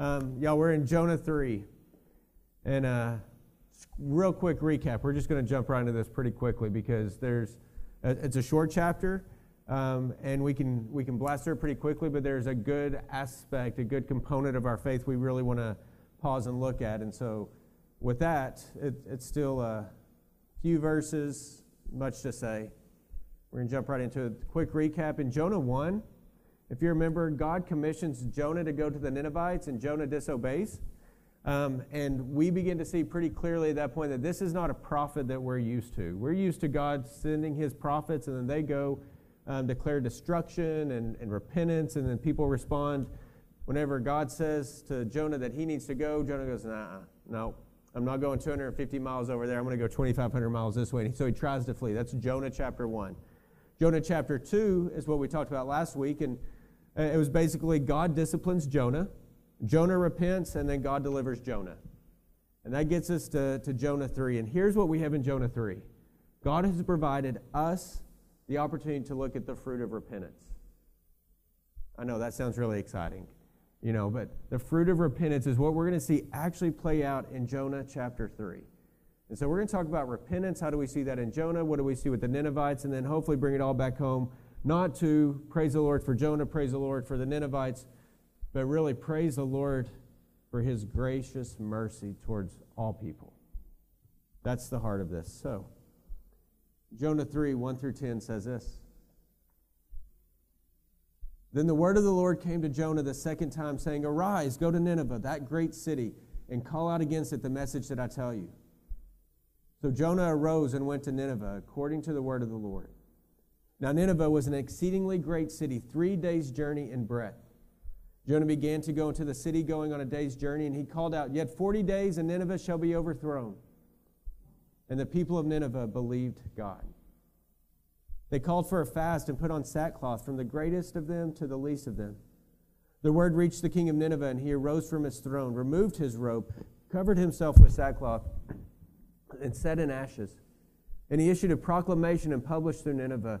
Um, y'all, we're in Jonah 3. And uh, real quick recap. We're just going to jump right into this pretty quickly because there's a, it's a short chapter, um, and we can we can blast through it pretty quickly. But there's a good aspect, a good component of our faith we really want to pause and look at. And so, with that, it, it's still a few verses, much to say. We're going to jump right into a quick recap in Jonah 1. If you remember, God commissions Jonah to go to the Ninevites, and Jonah disobeys. Um, and we begin to see pretty clearly at that point that this is not a prophet that we're used to. We're used to God sending his prophets, and then they go um, declare destruction and, and repentance, and then people respond. Whenever God says to Jonah that he needs to go, Jonah goes, nah, no, I'm not going 250 miles over there. I'm going to go 2,500 miles this way. And so he tries to flee. That's Jonah chapter 1. Jonah chapter 2 is what we talked about last week, and Uh, it was basically God disciplines Jonah Jonah repents, and then God delivers Jonah. And that gets us to, to Jonah 3. And here's what we have in Jonah 3 God has provided us the opportunity to look at the fruit of repentance. I know that sounds really exciting, you know, but the fruit of repentance is what we're going to see actually play out in Jonah chapter 3. And so we're going to talk about repentance. How do we see that in Jonah? What do we see with the Ninevites? And then hopefully bring it all back home, not to praise the Lord for Jonah, praise the Lord for the Ninevites, but really praise the Lord for his gracious mercy towards all people. That's the heart of this. So, Jonah 3 1 through 10 says this. Then the word of the Lord came to Jonah the second time, saying, Arise, go to Nineveh, that great city, and call out against it the message that I tell you. So Jonah arose and went to Nineveh, according to the word of the Lord. Now, Nineveh was an exceedingly great city, three days' journey in breadth. Jonah began to go into the city, going on a day's journey, and he called out, Yet forty days, and Nineveh shall be overthrown. And the people of Nineveh believed God. They called for a fast and put on sackcloth, from the greatest of them to the least of them. The word reached the king of Nineveh, and he arose from his throne, removed his robe, covered himself with sackcloth, and set in ashes. And he issued a proclamation and published through Nineveh,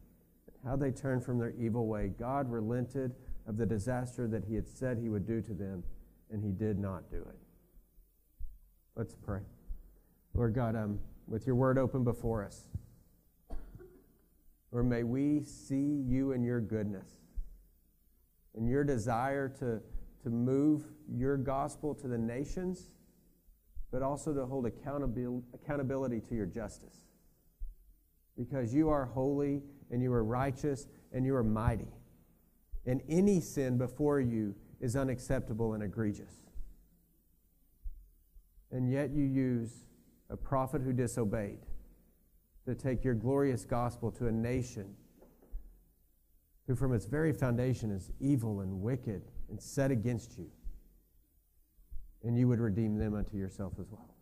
how they turned from their evil way, God relented of the disaster that he had said he would do to them, and he did not do it. Let's pray. Lord God, um, with your word open before us, Lord, may we see you and your goodness and your desire to, to move your gospel to the nations, but also to hold accountability, accountability to your justice. Because you are holy and you are righteous and you are mighty and any sin before you is unacceptable and egregious. And yet you use a prophet who disobeyed to take your glorious gospel to a nation who, from its very foundation, is evil and wicked and set against you. And you would redeem them unto yourself as well.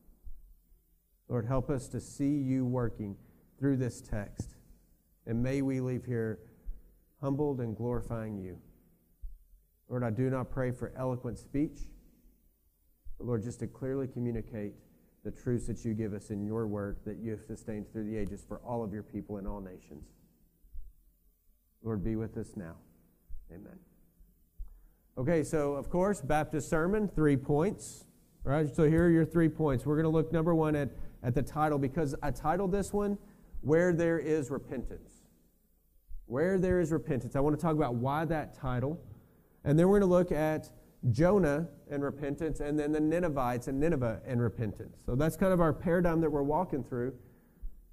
Lord, help us to see you working through this text. And may we leave here humbled and glorifying you. Lord, I do not pray for eloquent speech, but Lord, just to clearly communicate the truths that you give us in your word that you have sustained through the ages for all of your people in all nations. Lord, be with us now. Amen. Okay, so of course, Baptist sermon, three points. All right, so here are your three points. We're going to look, number one, at, at the title because I titled this one, Where There Is Repentance. Where there is repentance. I want to talk about why that title. And then we're going to look at Jonah and repentance, and then the Ninevites and Nineveh and repentance. So that's kind of our paradigm that we're walking through.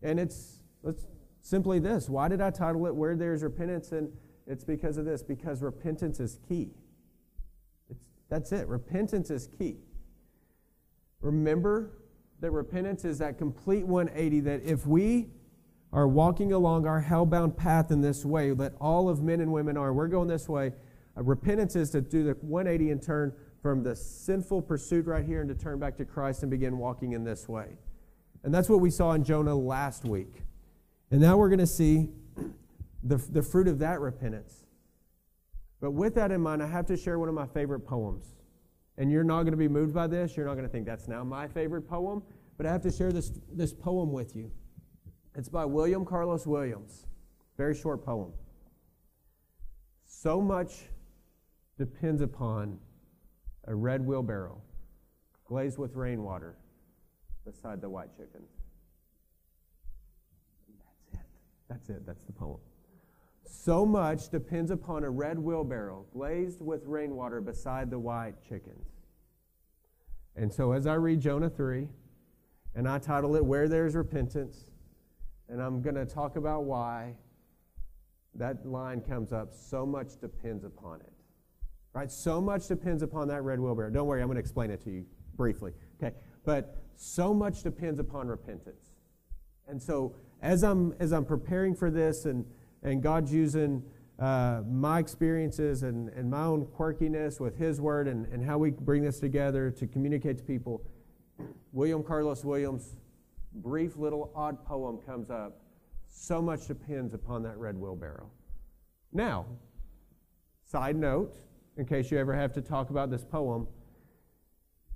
And it's, it's simply this why did I title it Where There is Repentance? And it's because of this because repentance is key. It's, that's it. Repentance is key. Remember that repentance is that complete 180 that if we are walking along our hell-bound path in this way that all of men and women are. We're going this way. Uh, repentance is to do the 180 and turn from the sinful pursuit right here and to turn back to Christ and begin walking in this way. And that's what we saw in Jonah last week. And now we're going to see the, the fruit of that repentance. But with that in mind, I have to share one of my favorite poems. And you're not going to be moved by this. You're not going to think that's now my favorite poem. But I have to share this, this poem with you. It's by William Carlos Williams. Very short poem. So much depends upon a red wheelbarrow glazed with rainwater beside the white chickens. That's it. That's it. That's the poem. So much depends upon a red wheelbarrow glazed with rainwater beside the white chickens. And so as I read Jonah 3, and I title it Where There's Repentance, and I'm going to talk about why that line comes up so much depends upon it. Right? So much depends upon that red wheelbarrow. Don't worry, I'm going to explain it to you briefly. Okay? But so much depends upon repentance. And so as I'm as I'm preparing for this and and God's using uh, my experiences and, and my own quirkiness with His Word and, and how we bring this together to communicate to people, William Carlos Williams' brief little odd poem comes up. So much depends upon that red wheelbarrow. Now, side note, in case you ever have to talk about this poem,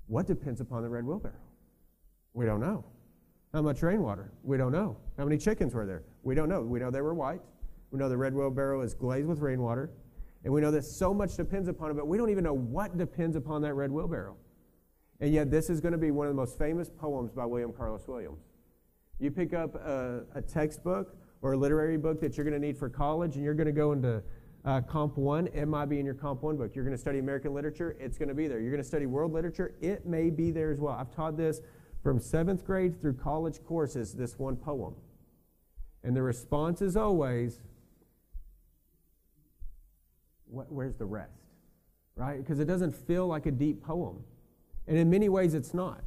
what depends upon the red wheelbarrow? We don't know. How much rainwater? We don't know. How many chickens were there? We don't know. We know they were white. We know the red wheelbarrow is glazed with rainwater. And we know that so much depends upon it, but we don't even know what depends upon that red wheelbarrow. And yet, this is going to be one of the most famous poems by William Carlos Williams. You pick up a, a textbook or a literary book that you're going to need for college, and you're going to go into uh, Comp 1, it might be in your Comp 1 book. You're going to study American literature, it's going to be there. You're going to study world literature, it may be there as well. I've taught this from seventh grade through college courses, this one poem. And the response is always, where's the rest? Right? Because it doesn't feel like a deep poem. And in many ways, it's not.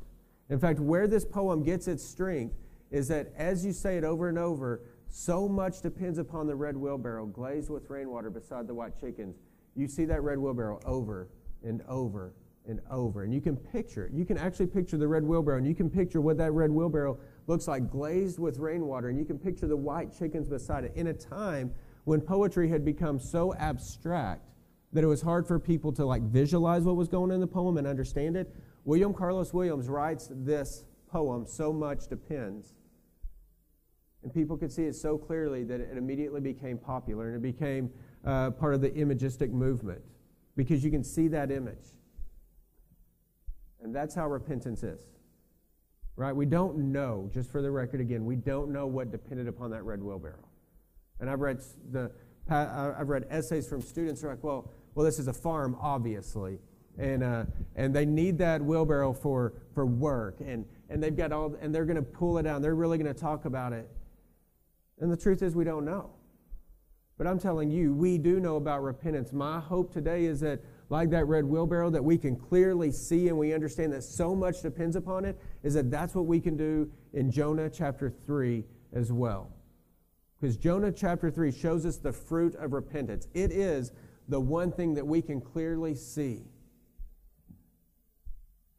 In fact, where this poem gets its strength is that as you say it over and over, so much depends upon the red wheelbarrow glazed with rainwater beside the white chickens. You see that red wheelbarrow over and over and over. And you can picture. You can actually picture the red wheelbarrow, and you can picture what that red wheelbarrow looks like glazed with rainwater, and you can picture the white chickens beside it in a time when poetry had become so abstract that it was hard for people to like visualize what was going on in the poem and understand it. William Carlos Williams writes this poem, So Much Depends. And people could see it so clearly that it immediately became popular and it became uh, part of the imagistic movement because you can see that image. And that's how repentance is. Right? We don't know, just for the record again, we don't know what depended upon that red wheelbarrow. And I've read the I've read essays from students who are like, well, well, this is a farm, obviously, and uh, and they need that wheelbarrow for for work, and and they've got all, and they're going to pull it down. They're really going to talk about it. And the truth is, we don't know. But I'm telling you, we do know about repentance. My hope today is that, like that red wheelbarrow, that we can clearly see and we understand that so much depends upon it, is that that's what we can do in Jonah chapter 3 as well. Because Jonah chapter 3 shows us the fruit of repentance. It is the one thing that we can clearly see.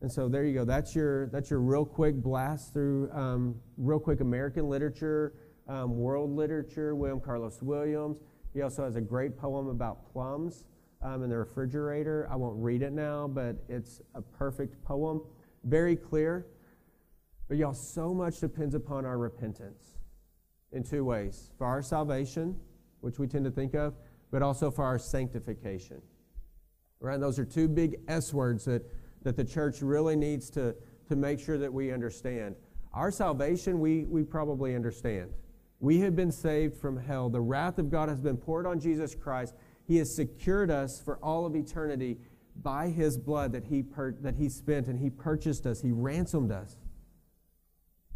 And so there you go. That's your, that's your real quick blast through um, real quick American literature, um, world literature, William Carlos Williams. He also has a great poem about plums um, in the refrigerator. I won't read it now, but it's a perfect poem. Very clear. But y'all, so much depends upon our repentance in two ways for our salvation, which we tend to think of, but also for our sanctification. Right? Those are two big S words that, that the church really needs to, to make sure that we understand. Our salvation, we, we probably understand. We have been saved from hell. The wrath of God has been poured on Jesus Christ. He has secured us for all of eternity by his blood that he, per- that he spent, and he purchased us, he ransomed us.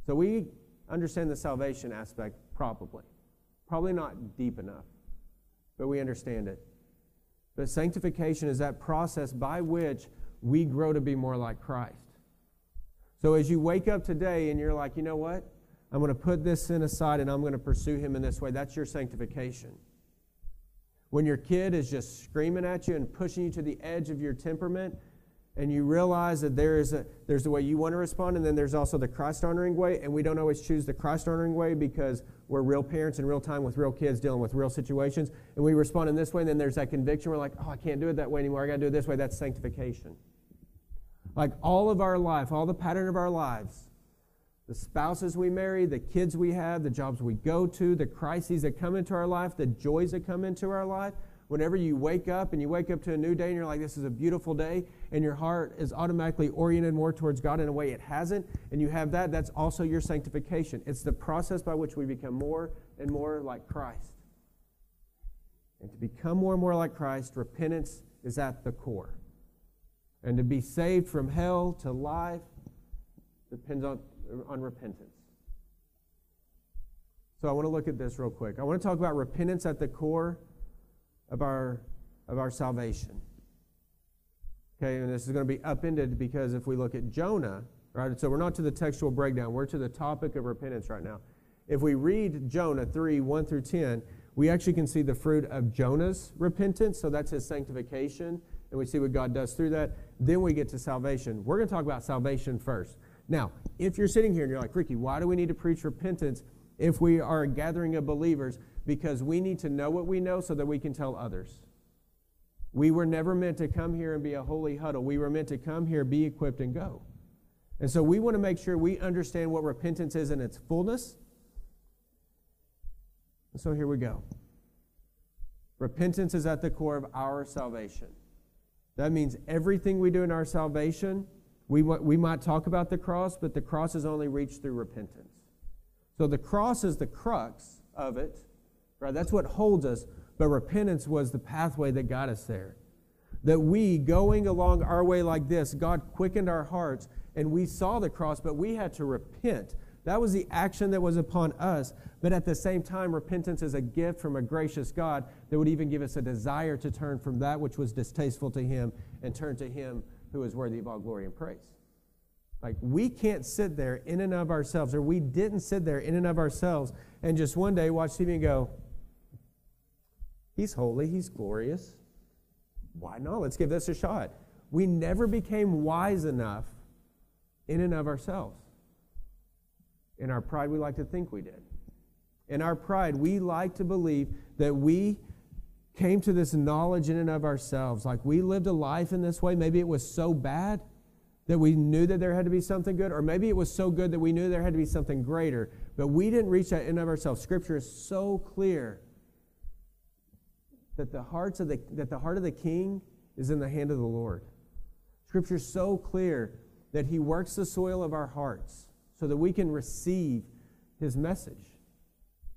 So we understand the salvation aspect Probably. Probably not deep enough, but we understand it. But sanctification is that process by which we grow to be more like Christ. So as you wake up today and you're like, you know what? I'm going to put this sin aside and I'm going to pursue him in this way. That's your sanctification. When your kid is just screaming at you and pushing you to the edge of your temperament, and you realize that there is a there's the way you want to respond and then there's also the christ honoring way and we don't always choose the christ honoring way because we're real parents in real time with real kids dealing with real situations and we respond in this way and then there's that conviction we're like oh i can't do it that way anymore i got to do it this way that's sanctification like all of our life all the pattern of our lives the spouses we marry the kids we have the jobs we go to the crises that come into our life the joys that come into our life whenever you wake up and you wake up to a new day and you're like, this is a beautiful day, and your heart is automatically oriented more towards God in a way it hasn't, and you have that, that's also your sanctification. It's the process by which we become more and more like Christ. And to become more and more like Christ, repentance is at the core. And to be saved from hell to life depends on, on repentance. So I want to look at this real quick. I want to talk about repentance at the core of our, of our salvation. Okay, and this is going to be upended because if we look at Jonah, right, so we're not to the textual breakdown, we're to the topic of repentance right now. If we read Jonah 3 1 through 10, we actually can see the fruit of Jonah's repentance, so that's his sanctification, and we see what God does through that. Then we get to salvation. We're going to talk about salvation first. Now, if you're sitting here and you're like, Ricky, why do we need to preach repentance if we are a gathering of believers? because we need to know what we know so that we can tell others. We were never meant to come here and be a holy huddle. We were meant to come here, be equipped, and go. And so we want to make sure we understand what repentance is in its fullness. And so here we go. Repentance is at the core of our salvation. That means everything we do in our salvation, we, we might talk about the cross, but the cross is only reached through repentance. So the cross is the crux of it, Right? That's what holds us. But repentance was the pathway that got us there. That we, going along our way like this, God quickened our hearts and we saw the cross, but we had to repent. That was the action that was upon us. But at the same time, repentance is a gift from a gracious God that would even give us a desire to turn from that which was distasteful to Him and turn to Him who is worthy of all glory and praise. Like, we can't sit there in and of ourselves, or we didn't sit there in and of ourselves and just one day watch TV and go, He's holy, He's glorious. Why not? Let's give this a shot. We never became wise enough in and of ourselves. In our pride, we like to think we did. In our pride, we like to believe that we came to this knowledge in and of ourselves. Like we lived a life in this way. Maybe it was so bad that we knew that there had to be something good, or maybe it was so good that we knew there had to be something greater, but we didn't reach that in and of ourselves. Scripture is so clear that the hearts of the that the heart of the king is in the hand of the Lord. Scripture is so clear that he works the soil of our hearts so that we can receive his message.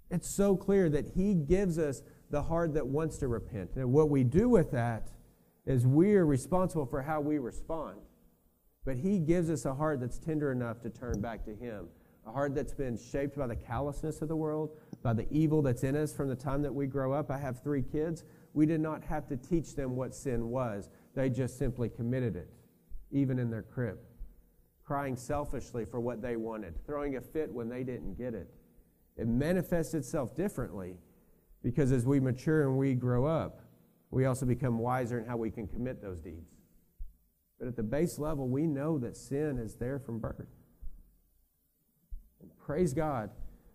It's so clear that he gives us the heart that wants to repent. And what we do with that is we're responsible for how we respond. But he gives us a heart that's tender enough to turn back to him, a heart that's been shaped by the callousness of the world, by the evil that's in us from the time that we grow up. I have three kids. We did not have to teach them what sin was, they just simply committed it, even in their crib, crying selfishly for what they wanted, throwing a fit when they didn't get it. It manifests itself differently because as we mature and we grow up, we also become wiser in how we can commit those deeds. But at the base level, we know that sin is there from birth. And praise God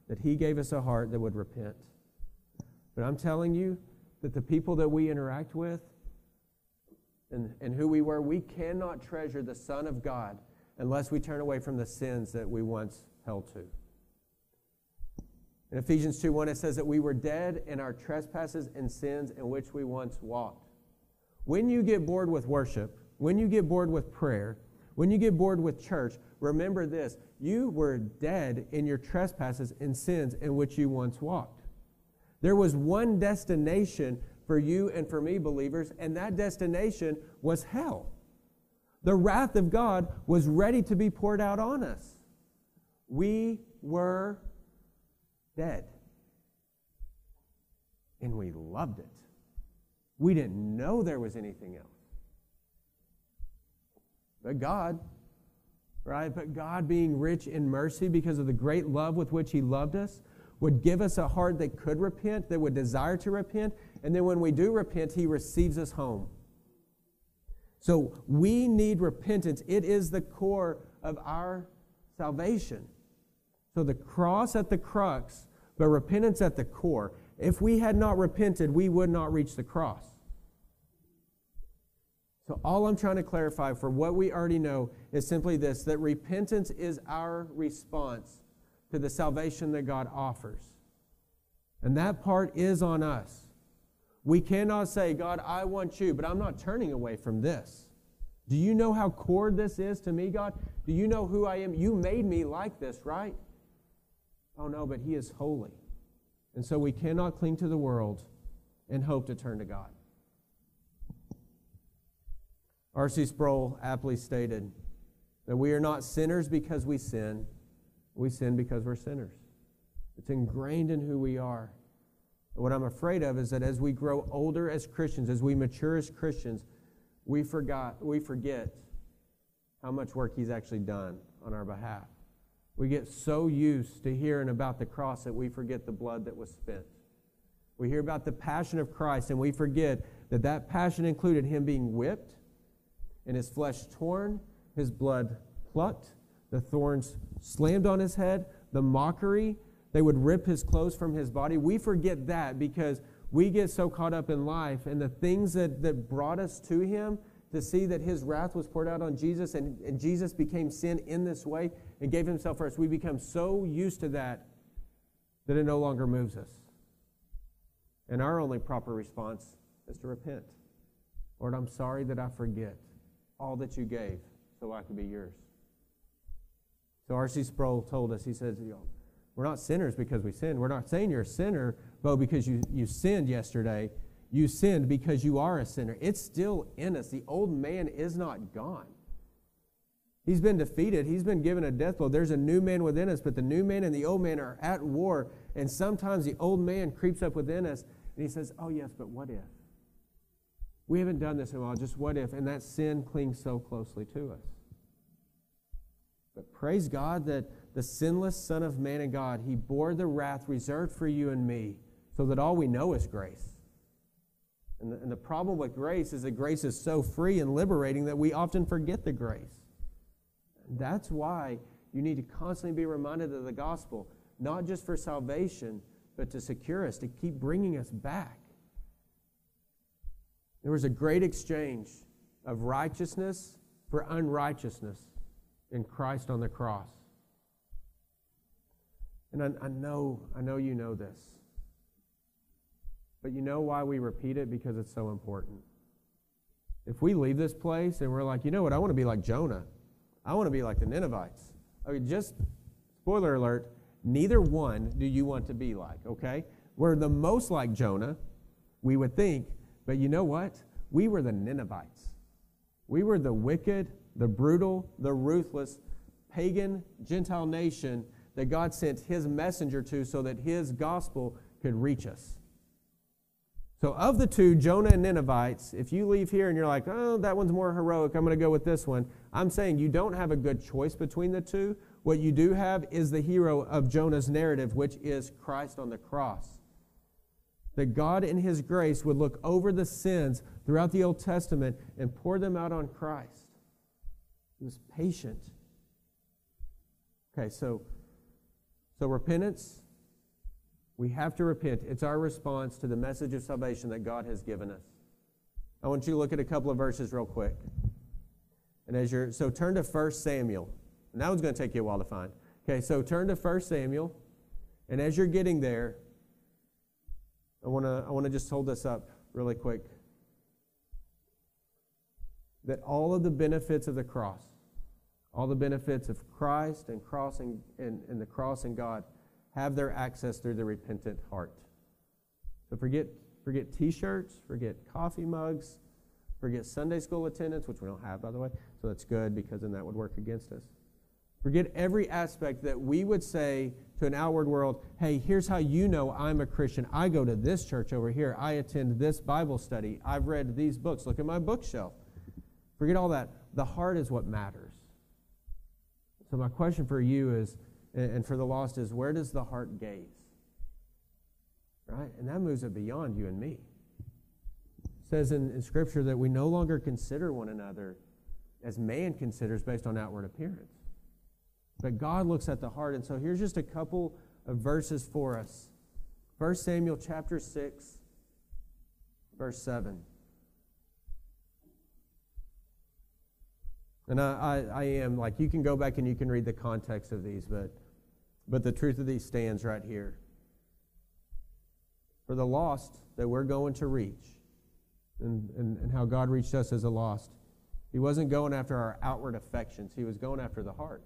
that He gave us a heart that would repent. But I'm telling you that the people that we interact with and, and who we were, we cannot treasure the Son of God unless we turn away from the sins that we once held to. In Ephesians 2 1, it says that we were dead in our trespasses and sins in which we once walked. When you get bored with worship, when you get bored with prayer, when you get bored with church, remember this you were dead in your trespasses and sins in which you once walked. There was one destination for you and for me, believers, and that destination was hell. The wrath of God was ready to be poured out on us. We were dead. And we loved it. We didn't know there was anything else. But God right? But God, being rich in mercy because of the great love with which He loved us, would give us a heart that could repent, that would desire to repent, and then when we do repent, He receives us home. So we need repentance. It is the core of our salvation. So the cross at the crux, but repentance at the core. If we had not repented, we would not reach the cross. So all I'm trying to clarify for what we already know is simply this that repentance is our response to the salvation that God offers. And that part is on us. We cannot say, God, I want you, but I'm not turning away from this. Do you know how core this is to me, God? Do you know who I am? You made me like this, right? Oh, no, but He is holy. And so we cannot cling to the world and hope to turn to God. R.C. Sproul aptly stated that we are not sinners because we sin, we sin because we're sinners. It's ingrained in who we are. What I'm afraid of is that as we grow older as Christians, as we mature as Christians, we forgot we forget how much work he's actually done on our behalf. We get so used to hearing about the cross that we forget the blood that was spent. We hear about the passion of Christ and we forget that that passion included him being whipped and his flesh torn, his blood plucked, the thorns slammed on his head, the mockery, they would rip his clothes from his body. We forget that because we get so caught up in life and the things that, that brought us to him to see that his wrath was poured out on Jesus and, and Jesus became sin in this way and gave himself for us. We become so used to that that it no longer moves us. And our only proper response is to repent. Lord, I'm sorry that I forget all that you gave so I could be yours. So R.C. Sproul told us, he says, you know, we're not sinners because we sin. We're not saying you're a sinner, but because you, you sinned yesterday. You sinned because you are a sinner. It's still in us. The old man is not gone. He's been defeated. He's been given a death blow. There's a new man within us, but the new man and the old man are at war. And sometimes the old man creeps up within us and he says, Oh, yes, but what if? We haven't done this in a while, just what if? And that sin clings so closely to us. But praise God that the sinless Son of Man and God, He bore the wrath reserved for you and me, so that all we know is grace. And the, and the problem with grace is that grace is so free and liberating that we often forget the grace. That's why you need to constantly be reminded of the gospel, not just for salvation, but to secure us, to keep bringing us back. There was a great exchange of righteousness for unrighteousness in Christ on the cross. And I, I, know, I know you know this. But you know why we repeat it? Because it's so important. If we leave this place and we're like, you know what, I want to be like Jonah. I want to be like the Ninevites. Okay, just spoiler alert, neither one do you want to be like, okay? We're the most like Jonah, we would think, but you know what? We were the Ninevites. We were the wicked, the brutal, the ruthless, pagan, Gentile nation that God sent his messenger to so that his gospel could reach us. So, of the two, Jonah and Ninevites, if you leave here and you're like, oh, that one's more heroic, I'm going to go with this one, I'm saying you don't have a good choice between the two. What you do have is the hero of Jonah's narrative, which is Christ on the cross that God in His grace would look over the sins throughout the Old Testament and pour them out on Christ. He was patient. Okay, so, so repentance, we have to repent. It's our response to the message of salvation that God has given us. I want you to look at a couple of verses real quick. And as you're, so turn to 1 Samuel. And that one's going to take you a while to find. Okay, so turn to 1 Samuel. And as you're getting there, I want to I want to just hold this up really quick. That all of the benefits of the cross, all the benefits of Christ and crossing and, and the cross and God have their access through the repentant heart. So forget forget t-shirts, forget coffee mugs, forget Sunday school attendance, which we don't have by the way. So that's good because then that would work against us. Forget every aspect that we would say to an outward world, hey, here's how you know I'm a Christian. I go to this church over here. I attend this Bible study. I've read these books. Look at my bookshelf. Forget all that. The heart is what matters. So, my question for you is, and for the lost, is where does the heart gaze? Right? And that moves it beyond you and me. It says in, in Scripture that we no longer consider one another as man considers based on outward appearance. But God looks at the heart. And so here's just a couple of verses for us. 1 Samuel chapter 6, verse 7. And I, I, I, am like, you can go back and you can read the context of these, but, but the truth of these stands right here. For the lost that we're going to reach, and, and, and how God reached us as a lost, He wasn't going after our outward affections, He was going after the heart.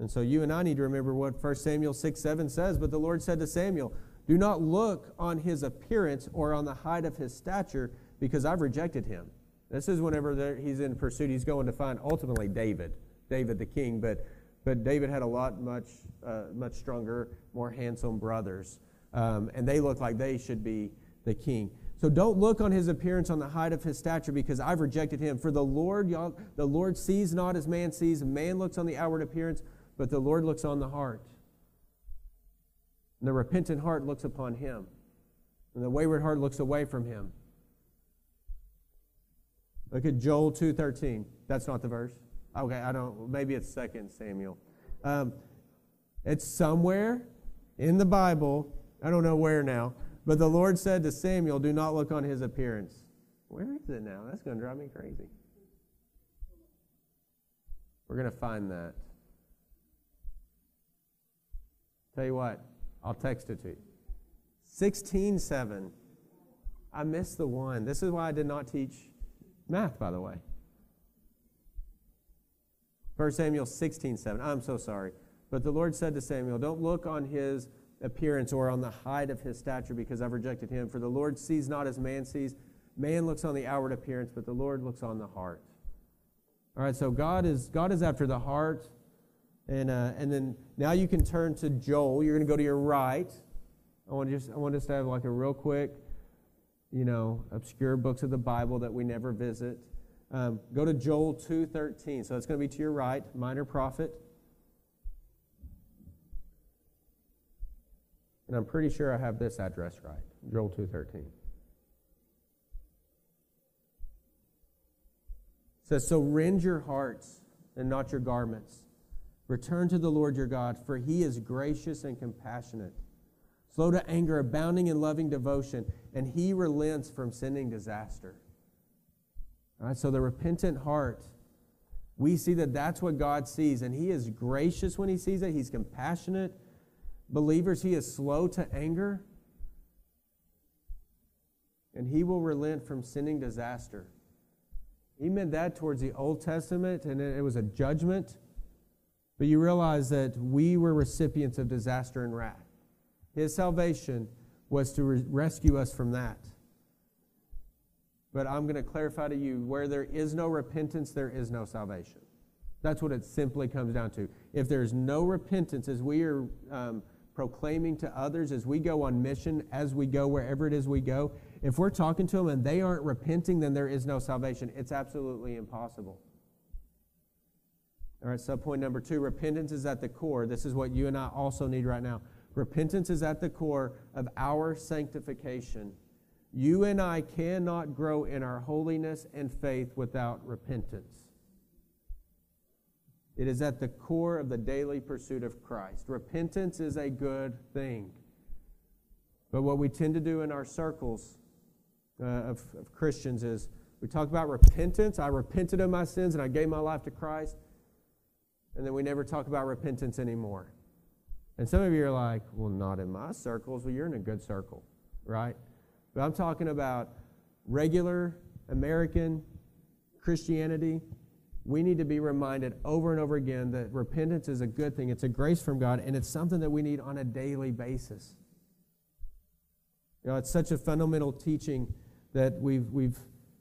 And so you and I need to remember what 1 Samuel 6 7 says. But the Lord said to Samuel, Do not look on his appearance or on the height of his stature, because I've rejected him. This is whenever he's in pursuit. He's going to find ultimately David, David the king. But, but David had a lot much, uh, much stronger, more handsome brothers. Um, and they look like they should be the king. So don't look on his appearance on the height of his stature because I've rejected him. For the Lord, the Lord sees not as man sees. Man looks on the outward appearance, but the Lord looks on the heart. And the repentant heart looks upon him. And the wayward heart looks away from him. Look at Joel 2.13. That's not the verse. Okay, I don't, maybe it's Second Samuel. Um, it's somewhere in the Bible. I don't know where now. But the Lord said to Samuel, Do not look on his appearance. Where is it now? That's going to drive me crazy. We're going to find that. Tell you what, I'll text it to you. 16:7. I missed the one. This is why I did not teach math, by the way. 1 Samuel 16:7. I'm so sorry. But the Lord said to Samuel, Don't look on his appearance or on the height of his stature because I've rejected him. For the Lord sees not as man sees. Man looks on the outward appearance, but the Lord looks on the heart. All right, so God is, God is after the heart. And, uh, and then now you can turn to Joel. You're going to go to your right. I want, just, I want us to have like a real quick, you know, obscure books of the Bible that we never visit. Um, go to Joel 2.13. So that's going to be to your right, minor prophet. And I'm pretty sure I have this address right Joel 2.13. says, So rend your hearts and not your garments. Return to the Lord your God, for he is gracious and compassionate, slow to anger, abounding in loving devotion, and he relents from sending disaster. All right, so the repentant heart, we see that that's what God sees, and he is gracious when he sees it, he's compassionate believers, he is slow to anger, and he will relent from sending disaster. He meant that towards the Old Testament, and it was a judgment. But you realize that we were recipients of disaster and wrath. His salvation was to re- rescue us from that. But I'm going to clarify to you where there is no repentance, there is no salvation. That's what it simply comes down to. If there's no repentance, as we are um, proclaiming to others as we go on mission, as we go wherever it is we go, if we're talking to them and they aren't repenting, then there is no salvation. It's absolutely impossible. All right, subpoint number two repentance is at the core. This is what you and I also need right now. Repentance is at the core of our sanctification. You and I cannot grow in our holiness and faith without repentance. It is at the core of the daily pursuit of Christ. Repentance is a good thing. But what we tend to do in our circles uh, of, of Christians is we talk about repentance. I repented of my sins and I gave my life to Christ. And then we never talk about repentance anymore. And some of you are like, well, not in my circles. Well, you're in a good circle, right? But I'm talking about regular American Christianity we need to be reminded over and over again that repentance is a good thing. It's a grace from God, and it's something that we need on a daily basis. You know, it's such a fundamental teaching that we've, we've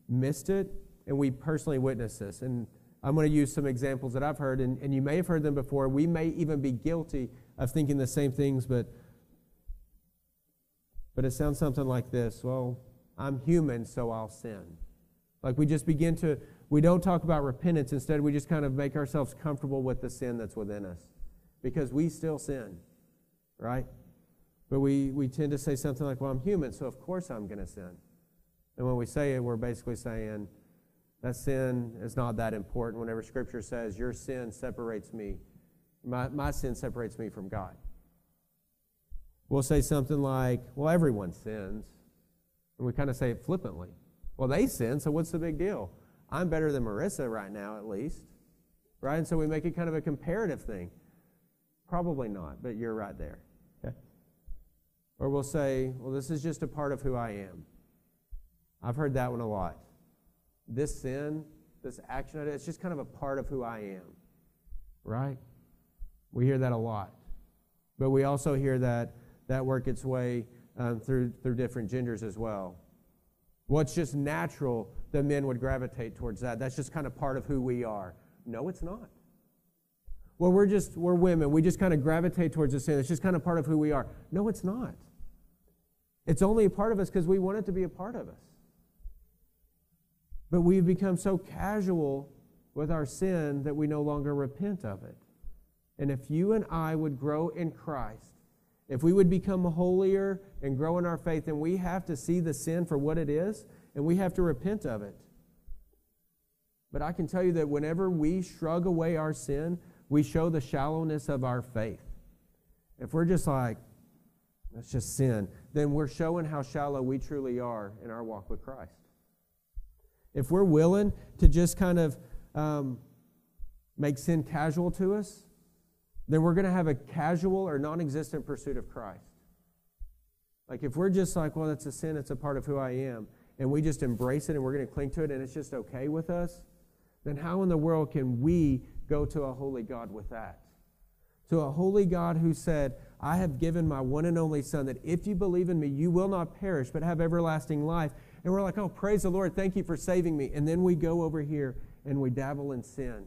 missed it, and we personally witness this. And I'm going to use some examples that I've heard, and, and you may have heard them before. We may even be guilty of thinking the same things, but, but it sounds something like this Well, I'm human, so I'll sin. Like we just begin to we don't talk about repentance. Instead, we just kind of make ourselves comfortable with the sin that's within us because we still sin, right? But we, we tend to say something like, well, I'm human, so of course I'm going to sin. And when we say it, we're basically saying that sin is not that important. Whenever Scripture says, Your sin separates me, my, my sin separates me from God. We'll say something like, Well, everyone sins. And we kind of say it flippantly. Well, they sin, so what's the big deal? I'm better than Marissa right now, at least. Right? And so we make it kind of a comparative thing. Probably not, but you're right there. Okay? Or we'll say, well, this is just a part of who I am. I've heard that one a lot. This sin, this action, it's just kind of a part of who I am. Right? We hear that a lot. But we also hear that that work its way um, through, through different genders as well. Well, it's just natural that men would gravitate towards that. That's just kind of part of who we are. No, it's not. Well, we're just, we're women. We just kind of gravitate towards this sin. It's just kind of part of who we are. No, it's not. It's only a part of us because we want it to be a part of us. But we've become so casual with our sin that we no longer repent of it. And if you and I would grow in Christ, if we would become holier and grow in our faith, then we have to see the sin for what it is and we have to repent of it. But I can tell you that whenever we shrug away our sin, we show the shallowness of our faith. If we're just like, that's just sin, then we're showing how shallow we truly are in our walk with Christ. If we're willing to just kind of um, make sin casual to us, then we're going to have a casual or non existent pursuit of Christ. Like if we're just like, well, that's a sin, it's a part of who I am, and we just embrace it and we're going to cling to it and it's just okay with us, then how in the world can we go to a holy God with that? To a holy God who said, I have given my one and only Son that if you believe in me, you will not perish but have everlasting life. And we're like, oh, praise the Lord, thank you for saving me. And then we go over here and we dabble in sin.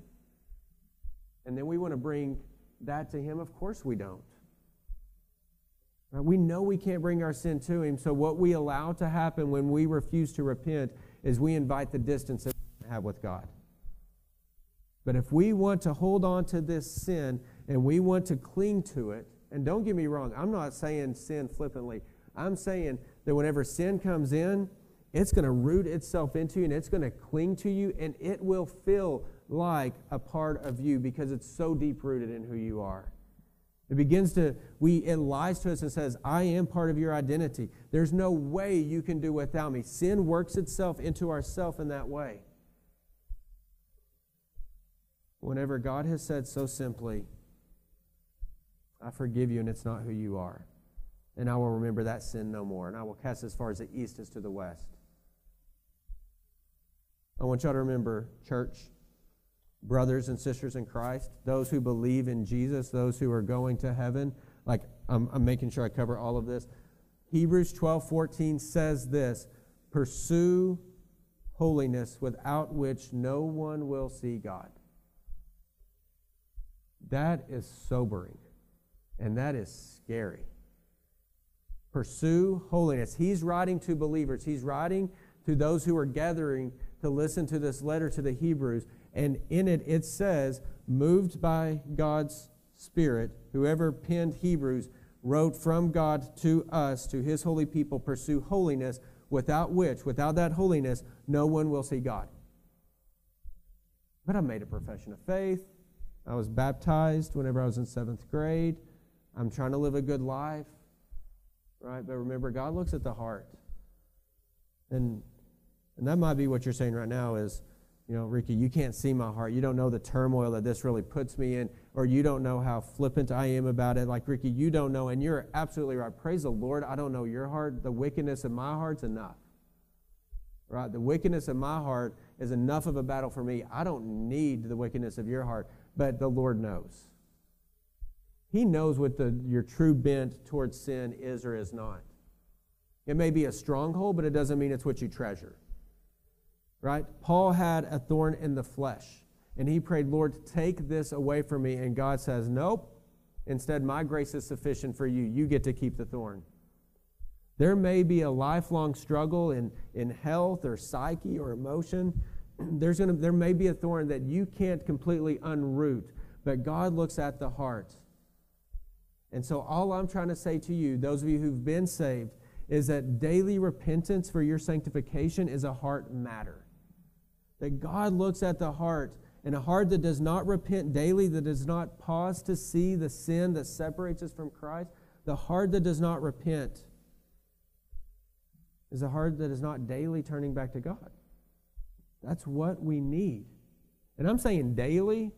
And then we want to bring that to Him? Of course we don't. We know we can't bring our sin to Him, so what we allow to happen when we refuse to repent is we invite the distance that we have with God. But if we want to hold on to this sin and we want to cling to it, and don't get me wrong, I'm not saying sin flippantly. I'm saying that whenever sin comes in, it's going to root itself into you and it's going to cling to you and it will feel like a part of you because it's so deep rooted in who you are. It begins to, we, it lies to us and says, I am part of your identity. There's no way you can do without me. Sin works itself into ourself in that way. Whenever God has said so simply, I forgive you and it's not who you are. And I will remember that sin no more. And I will cast as far as the east as to the west. I want y'all to remember, church, brothers and sisters in Christ, those who believe in Jesus, those who are going to heaven. Like, I'm, I'm making sure I cover all of this. Hebrews 12 14 says this Pursue holiness without which no one will see God. That is sobering and that is scary. Pursue holiness. He's writing to believers, he's writing to those who are gathering to listen to this letter to the Hebrews. And in it, it says, moved by God's Spirit, whoever penned Hebrews wrote from God to us, to his holy people, pursue holiness, without which, without that holiness, no one will see God. But I made a profession of faith. I was baptized whenever I was in seventh grade. I'm trying to live a good life. Right? But remember, God looks at the heart. And, and that might be what you're saying right now is, you know, Ricky, you can't see my heart. You don't know the turmoil that this really puts me in, or you don't know how flippant I am about it. Like, Ricky, you don't know, and you're absolutely right. Praise the Lord. I don't know your heart. The wickedness of my heart's enough. Right? The wickedness of my heart is enough of a battle for me. I don't need the wickedness of your heart, but the Lord knows. He knows what the, your true bent towards sin is or is not. It may be a stronghold, but it doesn't mean it's what you treasure right? Paul had a thorn in the flesh, and he prayed, Lord, take this away from me. And God says, Nope. Instead, my grace is sufficient for you. You get to keep the thorn. There may be a lifelong struggle in, in health or psyche or emotion. There's gonna, there may be a thorn that you can't completely unroot, but God looks at the heart. And so, all I'm trying to say to you, those of you who've been saved, is that daily repentance for your sanctification is a heart matter. That God looks at the heart, and a heart that does not repent daily, that does not pause to see the sin that separates us from Christ, the heart that does not repent is a heart that is not daily turning back to God. That's what we need. And I'm saying daily,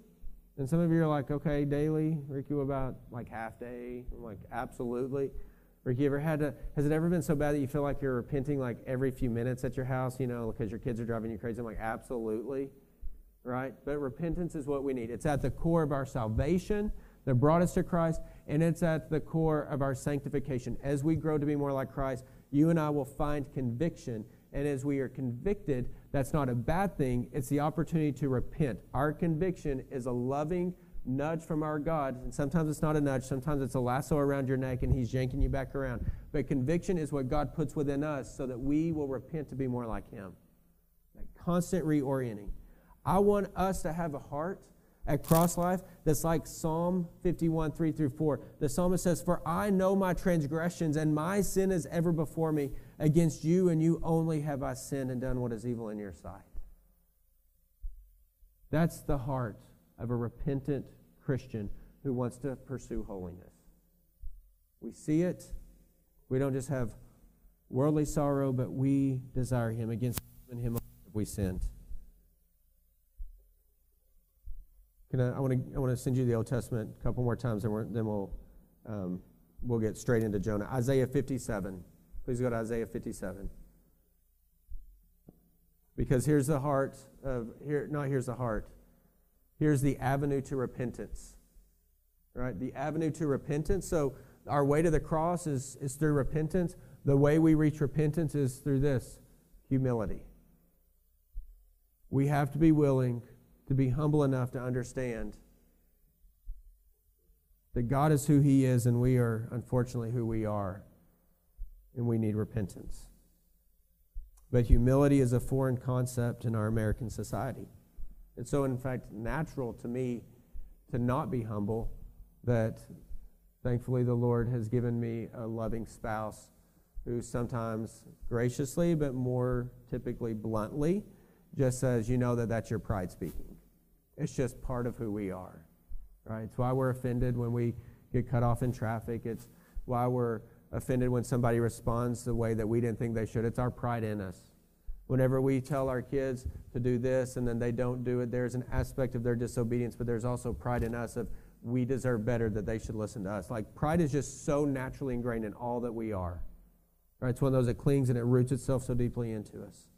and some of you are like, okay, daily. Ricky, about like half day? I'm like, absolutely. Ricky, ever had to, has it ever been so bad that you feel like you're repenting like every few minutes at your house, you know, because your kids are driving you crazy? I'm like, absolutely. Right? But repentance is what we need. It's at the core of our salvation that brought us to Christ, and it's at the core of our sanctification. As we grow to be more like Christ, you and I will find conviction. And as we are convicted, that's not a bad thing. It's the opportunity to repent. Our conviction is a loving nudge from our God. And sometimes it's not a nudge, sometimes it's a lasso around your neck and He's yanking you back around. But conviction is what God puts within us so that we will repent to be more like Him. That constant reorienting. I want us to have a heart at Cross Life that's like Psalm 51, 3 through 4. The psalmist says, For I know my transgressions, and my sin is ever before me. Against you and you only have I sinned and done what is evil in your sight. That's the heart of a repentant Christian who wants to pursue holiness. We see it. We don't just have worldly sorrow, but we desire Him. Against Him we sinned. Can I, I want to I want to send you the Old Testament a couple more times, and then we'll um, we'll get straight into Jonah. Isaiah 57. Please go to Isaiah 57. Because here's the heart of, here, not here's the heart. Here's the avenue to repentance. Right? The avenue to repentance. So our way to the cross is, is through repentance. The way we reach repentance is through this humility. We have to be willing to be humble enough to understand that God is who He is and we are, unfortunately, who we are and we need repentance. But humility is a foreign concept in our American society. It's so, in fact, natural to me to not be humble that thankfully the Lord has given me a loving spouse who sometimes graciously, but more typically bluntly, just says, You know that that's your pride speaking. It's just part of who we are, right? It's why we're offended when we get cut off in traffic. It's why we're offended when somebody responds the way that we didn't think they should. It's our pride in us. Whenever we tell our kids to do this and then they don't do it, there's an aspect of their disobedience, but there's also pride in us of we deserve better that they should listen to us. Like pride is just so naturally ingrained in all that we are. Right? It's one of those that clings and it roots itself so deeply into us.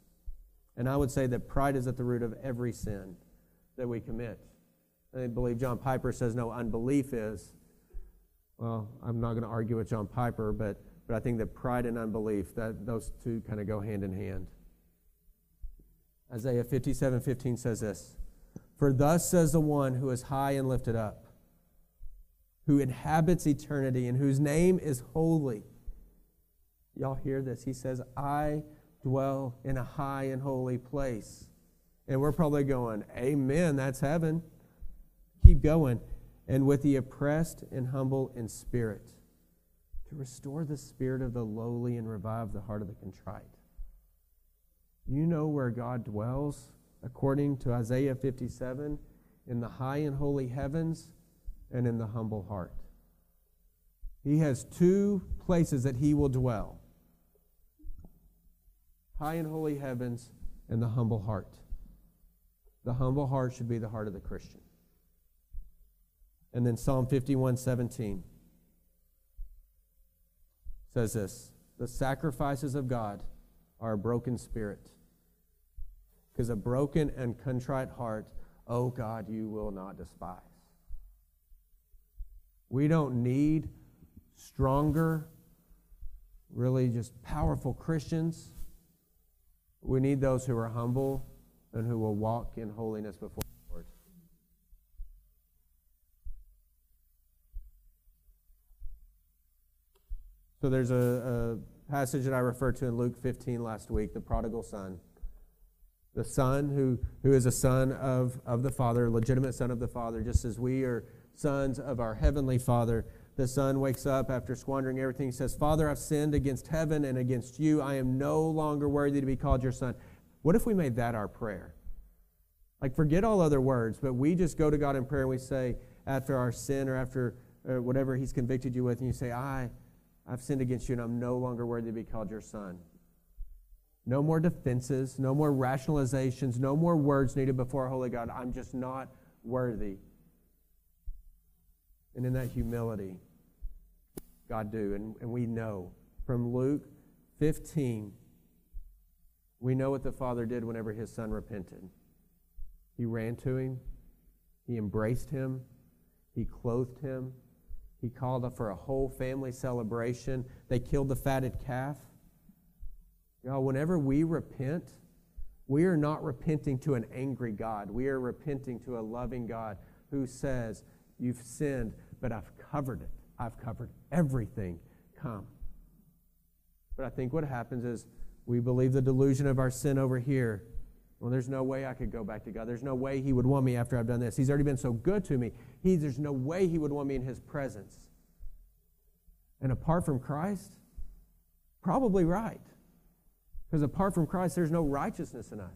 And I would say that pride is at the root of every sin that we commit. I believe John Piper says no, unbelief is well, I'm not going to argue with John Piper, but, but I think that pride and unbelief, that those two kind of go hand in hand. Isaiah 57 15 says this For thus says the one who is high and lifted up, who inhabits eternity, and whose name is holy. Y'all hear this? He says, I dwell in a high and holy place. And we're probably going, Amen, that's heaven. Keep going and with the oppressed and humble in spirit, to restore the spirit of the lowly and revive the heart of the contrite. You know where God dwells, according to Isaiah 57, in the high and holy heavens and in the humble heart. He has two places that he will dwell high and holy heavens and the humble heart. The humble heart should be the heart of the Christian. And then Psalm 51 17 says this The sacrifices of God are a broken spirit. Because a broken and contrite heart, oh God, you will not despise. We don't need stronger, really just powerful Christians. We need those who are humble and who will walk in holiness before. The Lord. So there's a, a passage that I referred to in Luke 15 last week, the prodigal son. The son who, who is a son of, of the Father, legitimate son of the Father, just as we are sons of our heavenly Father. the son wakes up after squandering everything. He says, Father, I've sinned against heaven and against you. I am no longer worthy to be called your son. What if we made that our prayer? Like, forget all other words, but we just go to God in prayer and we say, after our sin or after uh, whatever He's convicted you with, and you say, I, I've sinned against you and I'm no longer worthy to be called your son. No more defenses, no more rationalizations, no more words needed before holy God. I'm just not worthy. And in that humility, God do. And, and we know from Luke 15, we know what the Father did whenever his son repented. He ran to him, he embraced him, he clothed him, he called for a whole family celebration. They killed the fatted calf. Y'all, whenever we repent, we are not repenting to an angry God. We are repenting to a loving God who says, You've sinned, but I've covered it. I've covered everything. Come. But I think what happens is we believe the delusion of our sin over here. Well, there's no way I could go back to God. There's no way He would want me after I've done this. He's already been so good to me. He, there's no way He would want me in His presence. And apart from Christ, probably right. Because apart from Christ, there's no righteousness in us.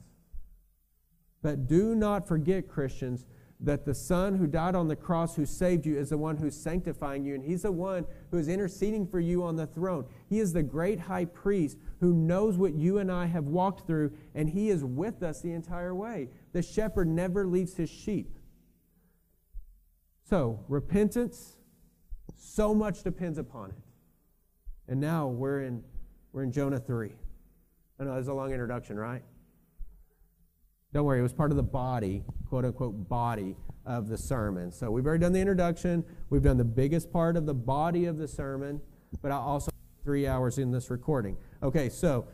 But do not forget, Christians, that the Son who died on the cross, who saved you, is the one who's sanctifying you, and He's the one who is interceding for you on the throne. He is the great high priest who knows what you and I have walked through, and He is with us the entire way. The shepherd never leaves his sheep. So, repentance, so much depends upon it. And now we're in, we're in Jonah 3. I know that's a long introduction, right? Don't worry, it was part of the body, quote unquote, body of the sermon. So we've already done the introduction. We've done the biggest part of the body of the sermon, but I also three hours in this recording. Okay, so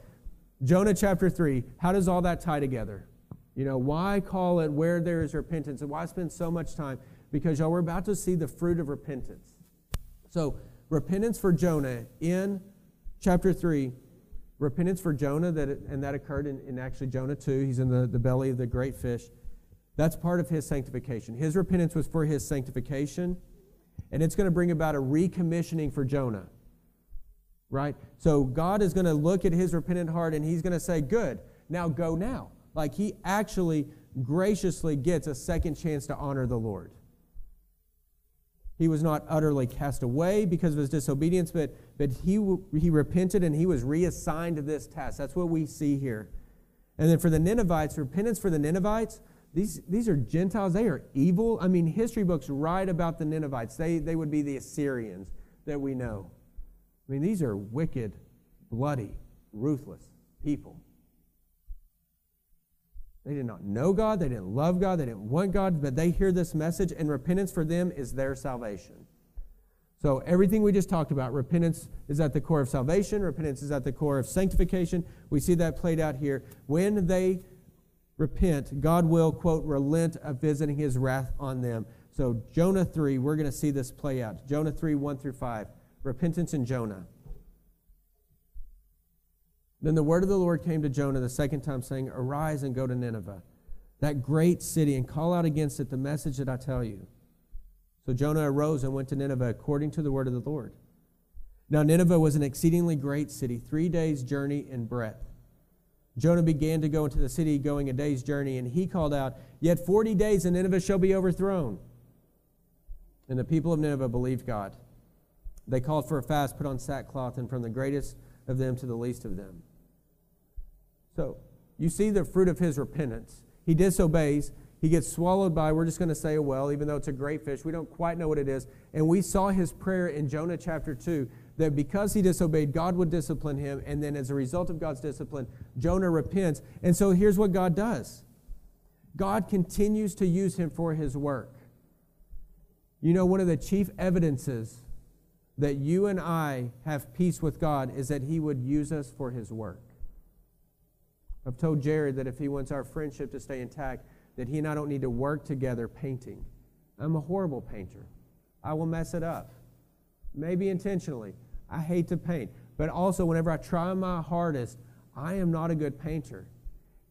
Jonah chapter 3, how does all that tie together? You know, why call it where there is repentance? And why spend so much time? Because y'all, we're about to see the fruit of repentance. So, repentance for Jonah in chapter 3 repentance for Jonah, that it, and that occurred in, in actually Jonah 2. He's in the, the belly of the great fish. That's part of his sanctification. His repentance was for his sanctification, and it's going to bring about a recommissioning for Jonah. Right? So God is going to look at his repentant heart and he's going to say, Good, now go now. Like he actually graciously gets a second chance to honor the Lord. He was not utterly cast away because of his disobedience, but, but he, he repented and he was reassigned to this task. That's what we see here. And then for the Ninevites, repentance for the Ninevites, these, these are Gentiles. They are evil. I mean, history books write about the Ninevites. They, they would be the Assyrians that we know. I mean, these are wicked, bloody, ruthless people. They did not know God, they didn't love God, they didn't want God, but they hear this message, and repentance for them is their salvation. So, everything we just talked about, repentance is at the core of salvation, repentance is at the core of sanctification. We see that played out here. When they repent, God will, quote, relent of visiting his wrath on them. So, Jonah 3, we're going to see this play out. Jonah 3, 1 through 5. Repentance in Jonah. Then the word of the Lord came to Jonah the second time, saying, Arise and go to Nineveh, that great city, and call out against it the message that I tell you. So Jonah arose and went to Nineveh according to the word of the Lord. Now Nineveh was an exceedingly great city, three days' journey in breadth. Jonah began to go into the city, going a day's journey, and he called out, Yet forty days and Nineveh shall be overthrown. And the people of Nineveh believed God. They called for a fast, put on sackcloth, and from the greatest of them to the least of them. So you see the fruit of his repentance. He disobeys. He gets swallowed by, we're just going to say a well, even though it's a great fish. We don't quite know what it is. And we saw his prayer in Jonah chapter 2 that because he disobeyed, God would discipline him. And then as a result of God's discipline, Jonah repents. And so here's what God does God continues to use him for his work. You know, one of the chief evidences that you and I have peace with God is that he would use us for his work. I've told Jared that if he wants our friendship to stay intact, that he and I don't need to work together painting. I'm a horrible painter. I will mess it up. Maybe intentionally. I hate to paint. But also, whenever I try my hardest, I am not a good painter.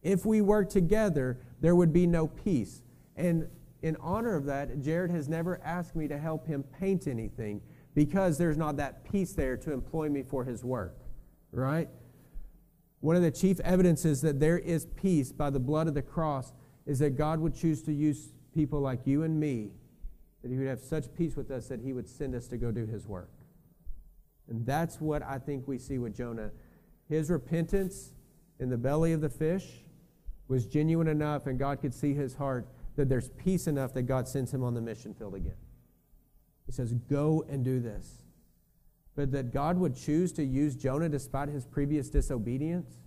If we work together, there would be no peace. And in honor of that, Jared has never asked me to help him paint anything because there's not that peace there to employ me for his work, right? One of the chief evidences that there is peace by the blood of the cross is that God would choose to use people like you and me, that he would have such peace with us that he would send us to go do his work. And that's what I think we see with Jonah. His repentance in the belly of the fish was genuine enough, and God could see his heart that there's peace enough that God sends him on the mission field again. He says, Go and do this. But that God would choose to use Jonah despite his previous disobedience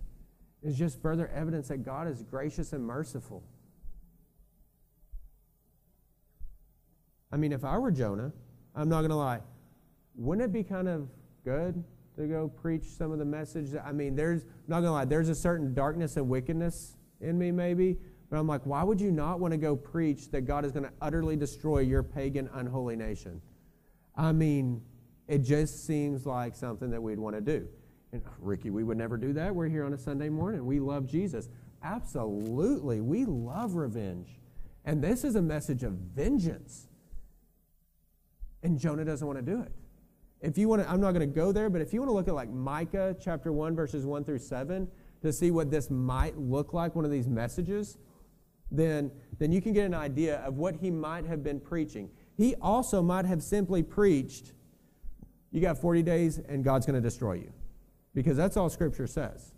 is just further evidence that God is gracious and merciful. I mean, if I were Jonah, I'm not going to lie, wouldn't it be kind of good to go preach some of the message? I mean, there's, not going to lie, there's a certain darkness and wickedness in me, maybe, but I'm like, why would you not want to go preach that God is going to utterly destroy your pagan, unholy nation? I mean, it just seems like something that we'd want to do. And Ricky, we would never do that. We're here on a Sunday morning. We love Jesus. Absolutely. We love revenge. And this is a message of vengeance. And Jonah doesn't want to do it. If you want to, I'm not going to go there, but if you want to look at like Micah chapter 1, verses 1 through 7, to see what this might look like, one of these messages, then, then you can get an idea of what he might have been preaching. He also might have simply preached, You got 40 days and God's going to destroy you. Because that's all Scripture says.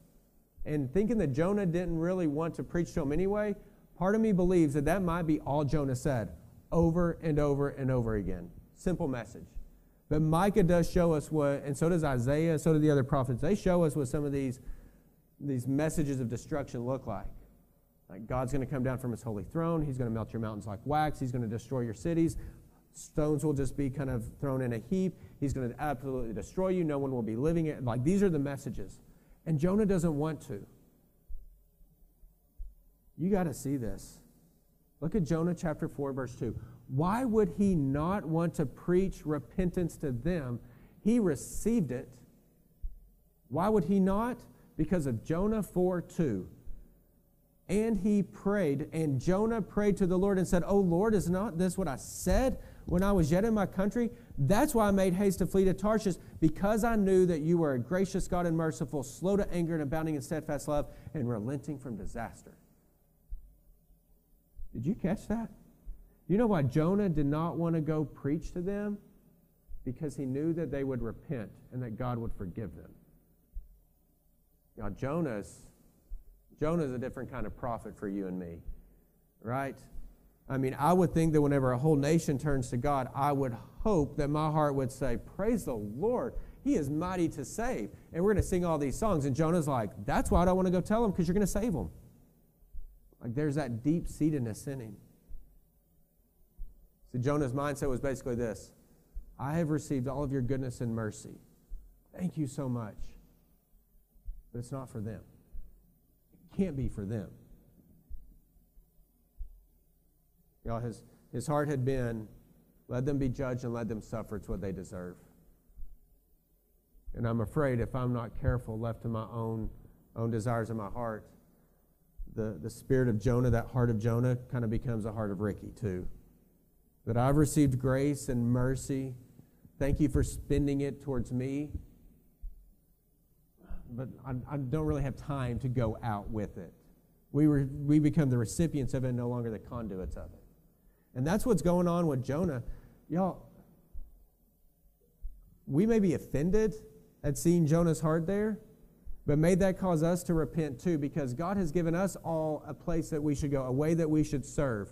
And thinking that Jonah didn't really want to preach to him anyway, part of me believes that that might be all Jonah said over and over and over again. Simple message. But Micah does show us what, and so does Isaiah, so do the other prophets. They show us what some of these, these messages of destruction look like. Like God's going to come down from his holy throne. He's going to melt your mountains like wax. He's going to destroy your cities. Stones will just be kind of thrown in a heap. He's going to absolutely destroy you. No one will be living it. Like these are the messages. And Jonah doesn't want to. You got to see this. Look at Jonah chapter 4, verse 2. Why would he not want to preach repentance to them? He received it. Why would he not? Because of Jonah 4 2. And he prayed, and Jonah prayed to the Lord and said, Oh Lord, is not this what I said when I was yet in my country? That's why I made haste to flee to Tarshish, because I knew that you were a gracious God and merciful, slow to anger and abounding in steadfast love, and relenting from disaster. Did you catch that? You know why Jonah did not want to go preach to them? Because he knew that they would repent and that God would forgive them. Now, Jonah's Jonah is a different kind of prophet for you and me, right? I mean, I would think that whenever a whole nation turns to God, I would hope that my heart would say, Praise the Lord. He is mighty to save. And we're going to sing all these songs. And Jonah's like, That's why I don't want to go tell them because you're going to save them. Like there's that deep seatedness in him. So Jonah's mindset was basically this I have received all of your goodness and mercy. Thank you so much. But it's not for them it can't be for them. You know, his, his heart had been, let them be judged and let them suffer. It's what they deserve. And I'm afraid if I'm not careful, left to my own, own desires in my heart, the, the spirit of Jonah, that heart of Jonah, kind of becomes a heart of Ricky, too. That I've received grace and mercy. Thank you for spending it towards me but I, I, don't really have time to go out with it. We, were, we become the recipients of it, no longer the conduits of it. And that's what's going on with Jonah. Y'all, we may be offended at seeing Jonah's heart there, but may that cause us to repent too, because God has given us all a place that we should go, a way that we should serve.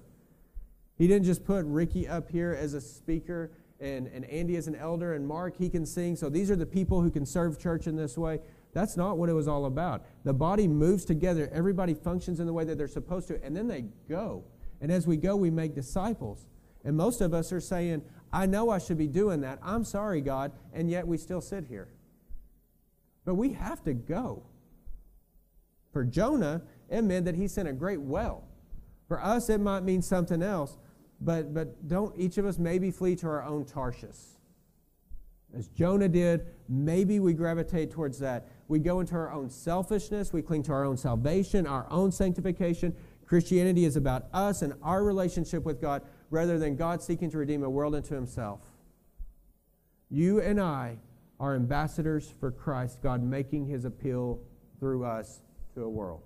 He didn't just put Ricky up here as a speaker and, and Andy as an elder and Mark, he can sing. So these are the people who can serve church in this way. That's not what it was all about. The body moves together, everybody functions in the way that they're supposed to, and then they go. And as we go, we make disciples. And most of us are saying, I know I should be doing that. I'm sorry, God. And yet we still sit here. But we have to go. For Jonah, it meant that he sent a great well. For us, it might mean something else. But, but don't each of us maybe flee to our own Tarshish? As Jonah did, maybe we gravitate towards that. We go into our own selfishness, we cling to our own salvation, our own sanctification. Christianity is about us and our relationship with God rather than God seeking to redeem a world unto himself. You and I are ambassadors for Christ, God making his appeal through us to a world.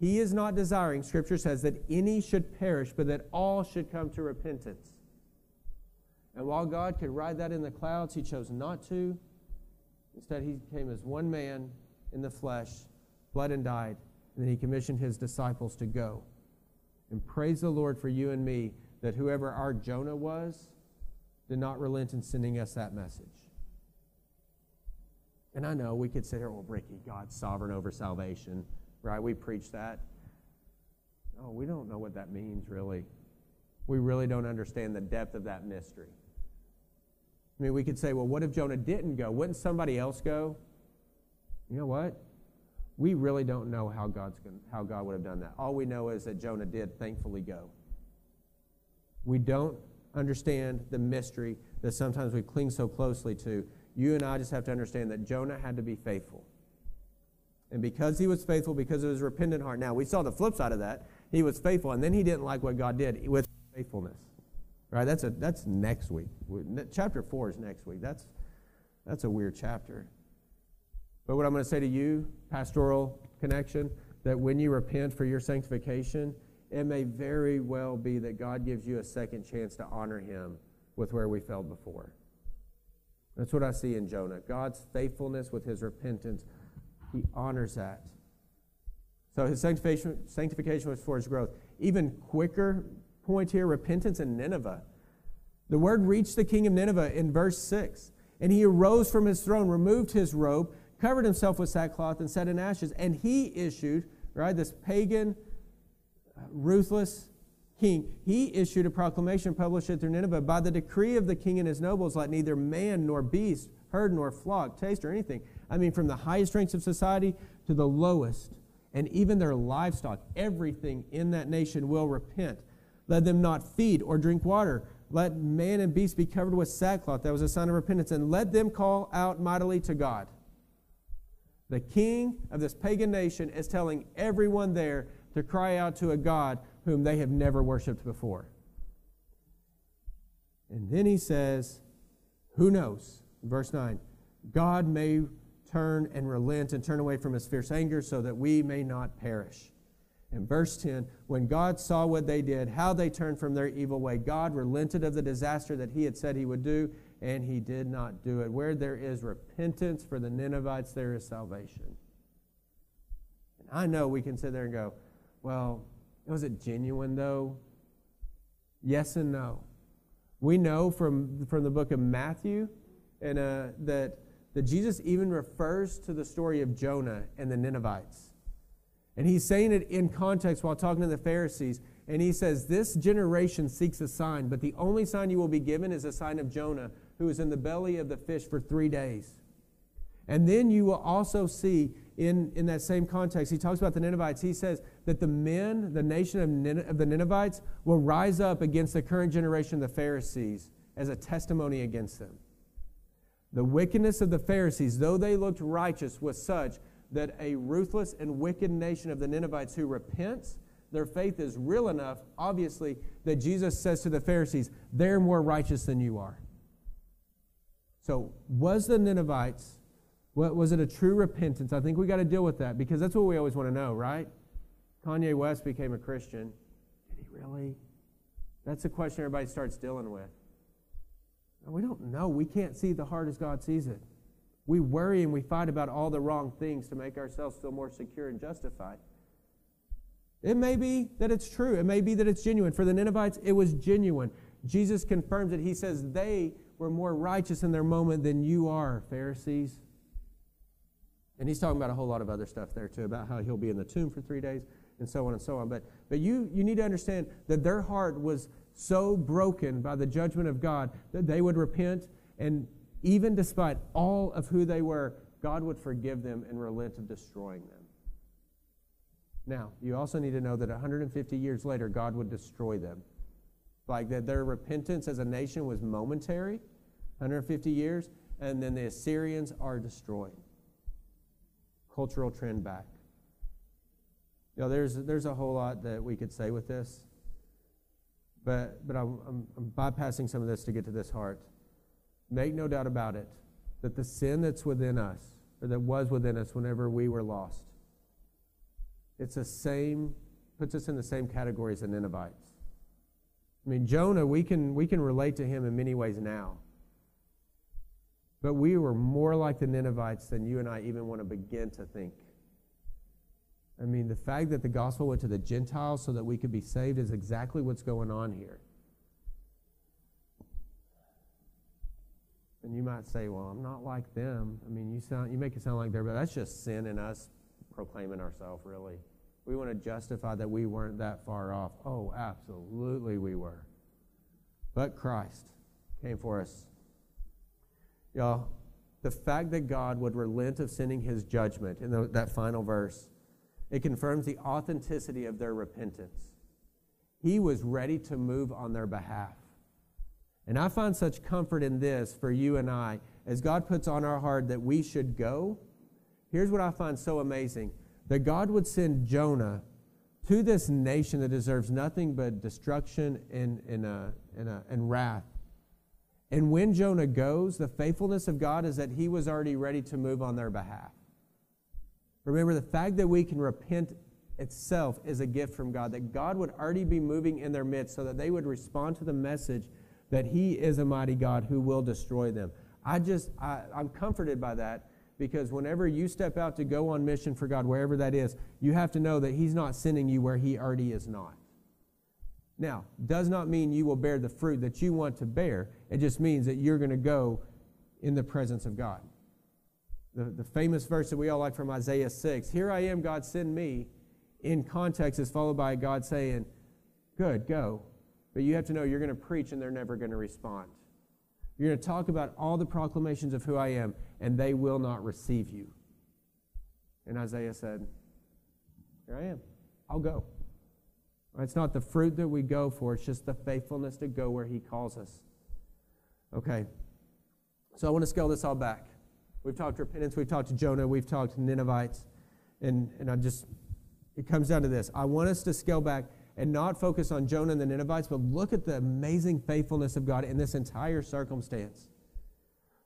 He is not desiring, Scripture says, that any should perish, but that all should come to repentance. And while God could ride that in the clouds, he chose not to. Instead, he came as one man in the flesh, bled and died, and then he commissioned his disciples to go. And praise the Lord for you and me that whoever our Jonah was did not relent in sending us that message. And I know we could sit here, well, Ricky, God's sovereign over salvation, right? We preach that. No, we don't know what that means, really. We really don't understand the depth of that mystery. I mean, we could say, well, what if Jonah didn't go? Wouldn't somebody else go? You know what? We really don't know how, God's gonna, how God would have done that. All we know is that Jonah did thankfully go. We don't understand the mystery that sometimes we cling so closely to. You and I just have to understand that Jonah had to be faithful. And because he was faithful, because of his repentant heart. Now, we saw the flip side of that. He was faithful, and then he didn't like what God did with faithfulness. Right? That's, a, that's next week. Chapter 4 is next week. That's, that's a weird chapter. But what I'm going to say to you, pastoral connection, that when you repent for your sanctification, it may very well be that God gives you a second chance to honor him with where we failed before. That's what I see in Jonah. God's faithfulness with his repentance, he honors that. So his sanctification, sanctification was for his growth. Even quicker point here repentance in Nineveh. The word reached the king of Nineveh in verse 6. And he arose from his throne, removed his robe, covered himself with sackcloth and sat in ashes. And he issued, right, this pagan, uh, ruthless king, he issued a proclamation published it through Nineveh by the decree of the king and his nobles, let neither man nor beast, herd nor flock, taste or anything. I mean, from the highest ranks of society to the lowest, and even their livestock, everything in that nation will repent. Let them not feed or drink water. Let man and beast be covered with sackcloth. That was a sign of repentance. And let them call out mightily to God. The king of this pagan nation is telling everyone there to cry out to a God whom they have never worshiped before. And then he says, Who knows? Verse 9 God may turn and relent and turn away from his fierce anger so that we may not perish. In verse 10, when God saw what they did, how they turned from their evil way, God relented of the disaster that he had said he would do, and he did not do it. Where there is repentance for the Ninevites, there is salvation. And I know we can sit there and go, well, was it genuine though? Yes and no. We know from, from the book of Matthew and, uh, that, that Jesus even refers to the story of Jonah and the Ninevites. And he's saying it in context while talking to the Pharisees. And he says, This generation seeks a sign, but the only sign you will be given is a sign of Jonah, who was in the belly of the fish for three days. And then you will also see in, in that same context, he talks about the Ninevites. He says that the men, the nation of, of the Ninevites, will rise up against the current generation of the Pharisees as a testimony against them. The wickedness of the Pharisees, though they looked righteous, was such that a ruthless and wicked nation of the Ninevites who repents, their faith is real enough, obviously, that Jesus says to the Pharisees, they're more righteous than you are. So, was the Ninevites, was it a true repentance? I think we got to deal with that because that's what we always want to know, right? Kanye West became a Christian. Did he really? That's the question everybody starts dealing with. we don't know. We can't see the heart as God sees it. We worry and we fight about all the wrong things to make ourselves feel more secure and justified. It may be that it's true. It may be that it's genuine. For the Ninevites, it was genuine. Jesus confirms it. He says they were more righteous in their moment than you are, Pharisees. And he's talking about a whole lot of other stuff there too, about how he'll be in the tomb for three days and so on and so on. But, but you, you need to understand that their heart was so broken by the judgment of God that they would repent, and even despite all of who they were, God would forgive them and relent of destroying them. Now, you also need to know that 150 years later, God would destroy them. Like that their repentance as a nation was momentary, 150 years, and then the Assyrians are destroyed. Cultural trend back. You know, there's, there's a whole lot that we could say with this, but, but I'm, I'm, I'm bypassing some of this to get to this heart. Make no doubt about it that the sin that's within us, or that was within us whenever we were lost, it's the same, puts us in the same category as the Ninevites. I mean, Jonah, we can, we can relate to him in many ways now. But we were more like the Ninevites than you and I even want to begin to think. I mean, the fact that the gospel went to the Gentiles so that we could be saved is exactly what's going on here. And you might say, well, I'm not like them. I mean, you sound you make it sound like they're, but that's just sin in us proclaiming ourselves, really. We want to justify that we weren't that far off. Oh, absolutely we were. But Christ came for us. Y'all, the fact that God would relent of sending his judgment in the, that final verse, it confirms the authenticity of their repentance. He was ready to move on their behalf. And I find such comfort in this for you and I as God puts on our heart that we should go. Here's what I find so amazing that God would send Jonah to this nation that deserves nothing but destruction and, and, uh, and, uh, and wrath. And when Jonah goes, the faithfulness of God is that he was already ready to move on their behalf. Remember, the fact that we can repent itself is a gift from God, that God would already be moving in their midst so that they would respond to the message that He is a mighty God who will destroy them. I just, I, I'm comforted by that because whenever you step out to go on mission for God, wherever that is, you have to know that He's not sending you where He already is not. Now, does not mean you will bear the fruit that you want to bear. It just means that you're going to go in the presence of God. The, the famous verse that we all like from Isaiah 6 Here I am, God, send me, in context is followed by God saying, Good, go. But you have to know you're going to preach and they're never going to respond. You're going to talk about all the proclamations of who I am, and they will not receive you. And Isaiah said, Here I am. I'll go. It's not the fruit that we go for, it's just the faithfulness to go where He calls us. Okay. So I want to scale this all back. We've talked to repentance, we've talked to Jonah, we've talked to Ninevites, and, and I just, it comes down to this. I want us to scale back and not focus on Jonah and the Ninevites, but look at the amazing faithfulness of God in this entire circumstance.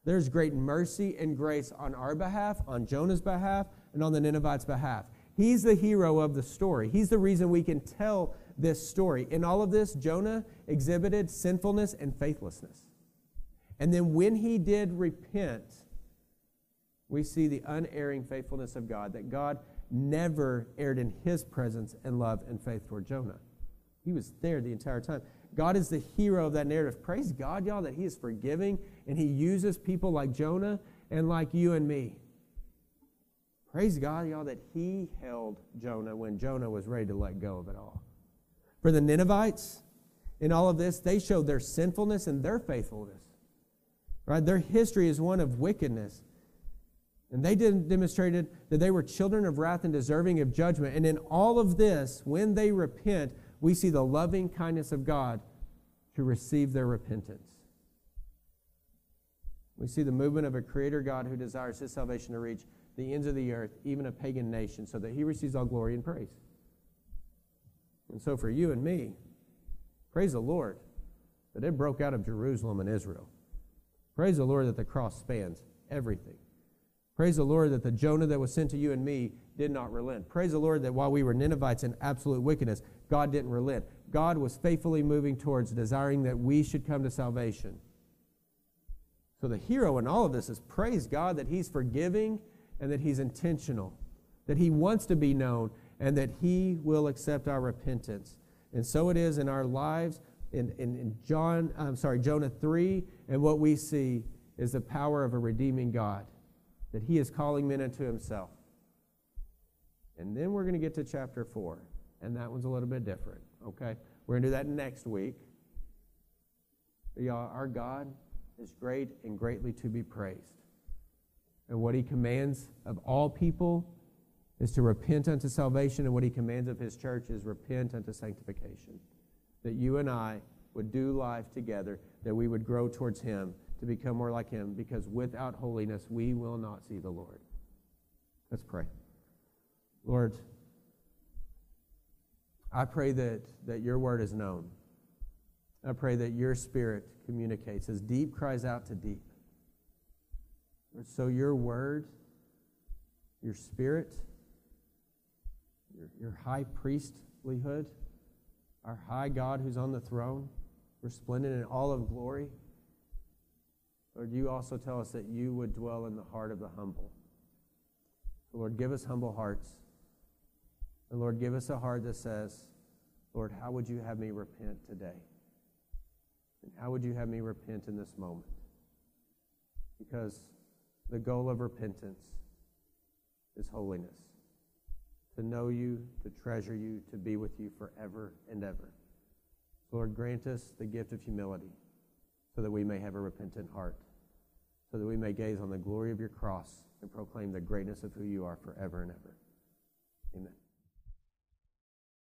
There's great mercy and grace on our behalf, on Jonah's behalf, and on the Ninevites' behalf. He's the hero of the story. He's the reason we can tell this story. In all of this, Jonah exhibited sinfulness and faithlessness. And then when he did repent, we see the unerring faithfulness of God, that God never erred in his presence and love and faith toward Jonah. He was there the entire time. God is the hero of that narrative. Praise God, y'all, that he is forgiving and he uses people like Jonah and like you and me. Praise God, y'all, that he held Jonah when Jonah was ready to let go of it all. For the Ninevites, in all of this, they showed their sinfulness and their faithfulness. Right? Their history is one of wickedness. And they demonstrated that they were children of wrath and deserving of judgment. And in all of this, when they repent, we see the loving kindness of God to receive their repentance. We see the movement of a creator God who desires his salvation to reach the ends of the earth, even a pagan nation, so that he receives all glory and praise. And so for you and me, praise the Lord that it broke out of Jerusalem and Israel. Praise the Lord that the cross spans everything. Praise the Lord that the Jonah that was sent to you and me did not relent. Praise the Lord that while we were Ninevites in absolute wickedness, God didn't relent. God was faithfully moving towards desiring that we should come to salvation. So the hero in all of this is praise God that He's forgiving and that He's intentional, that He wants to be known, and that He will accept our repentance. And so it is in our lives. In, in, in John, I'm sorry, Jonah 3, and what we see is the power of a redeeming God that he is calling men unto himself. And then we're going to get to chapter 4, and that one's a little bit different, okay? We're going to do that next week. But y'all, our God is great and greatly to be praised. And what he commands of all people is to repent unto salvation, and what he commands of his church is repent unto sanctification. That you and I would do life together, that we would grow towards him to become more like him because without holiness we will not see the Lord. Let's pray. Lord, I pray that, that your word is known. I pray that your spirit communicates as deep cries out to deep. So your word, your spirit, your, your high priestlyhood, our high God who's on the throne, resplendent in all of glory. Lord, you also tell us that you would dwell in the heart of the humble. So Lord, give us humble hearts. And Lord, give us a heart that says, Lord, how would you have me repent today? And how would you have me repent in this moment? Because the goal of repentance is holiness to know you, to treasure you, to be with you forever and ever. Lord, grant us the gift of humility so that we may have a repentant heart, so that we may gaze on the glory of your cross and proclaim the greatness of who you are forever and ever. Amen.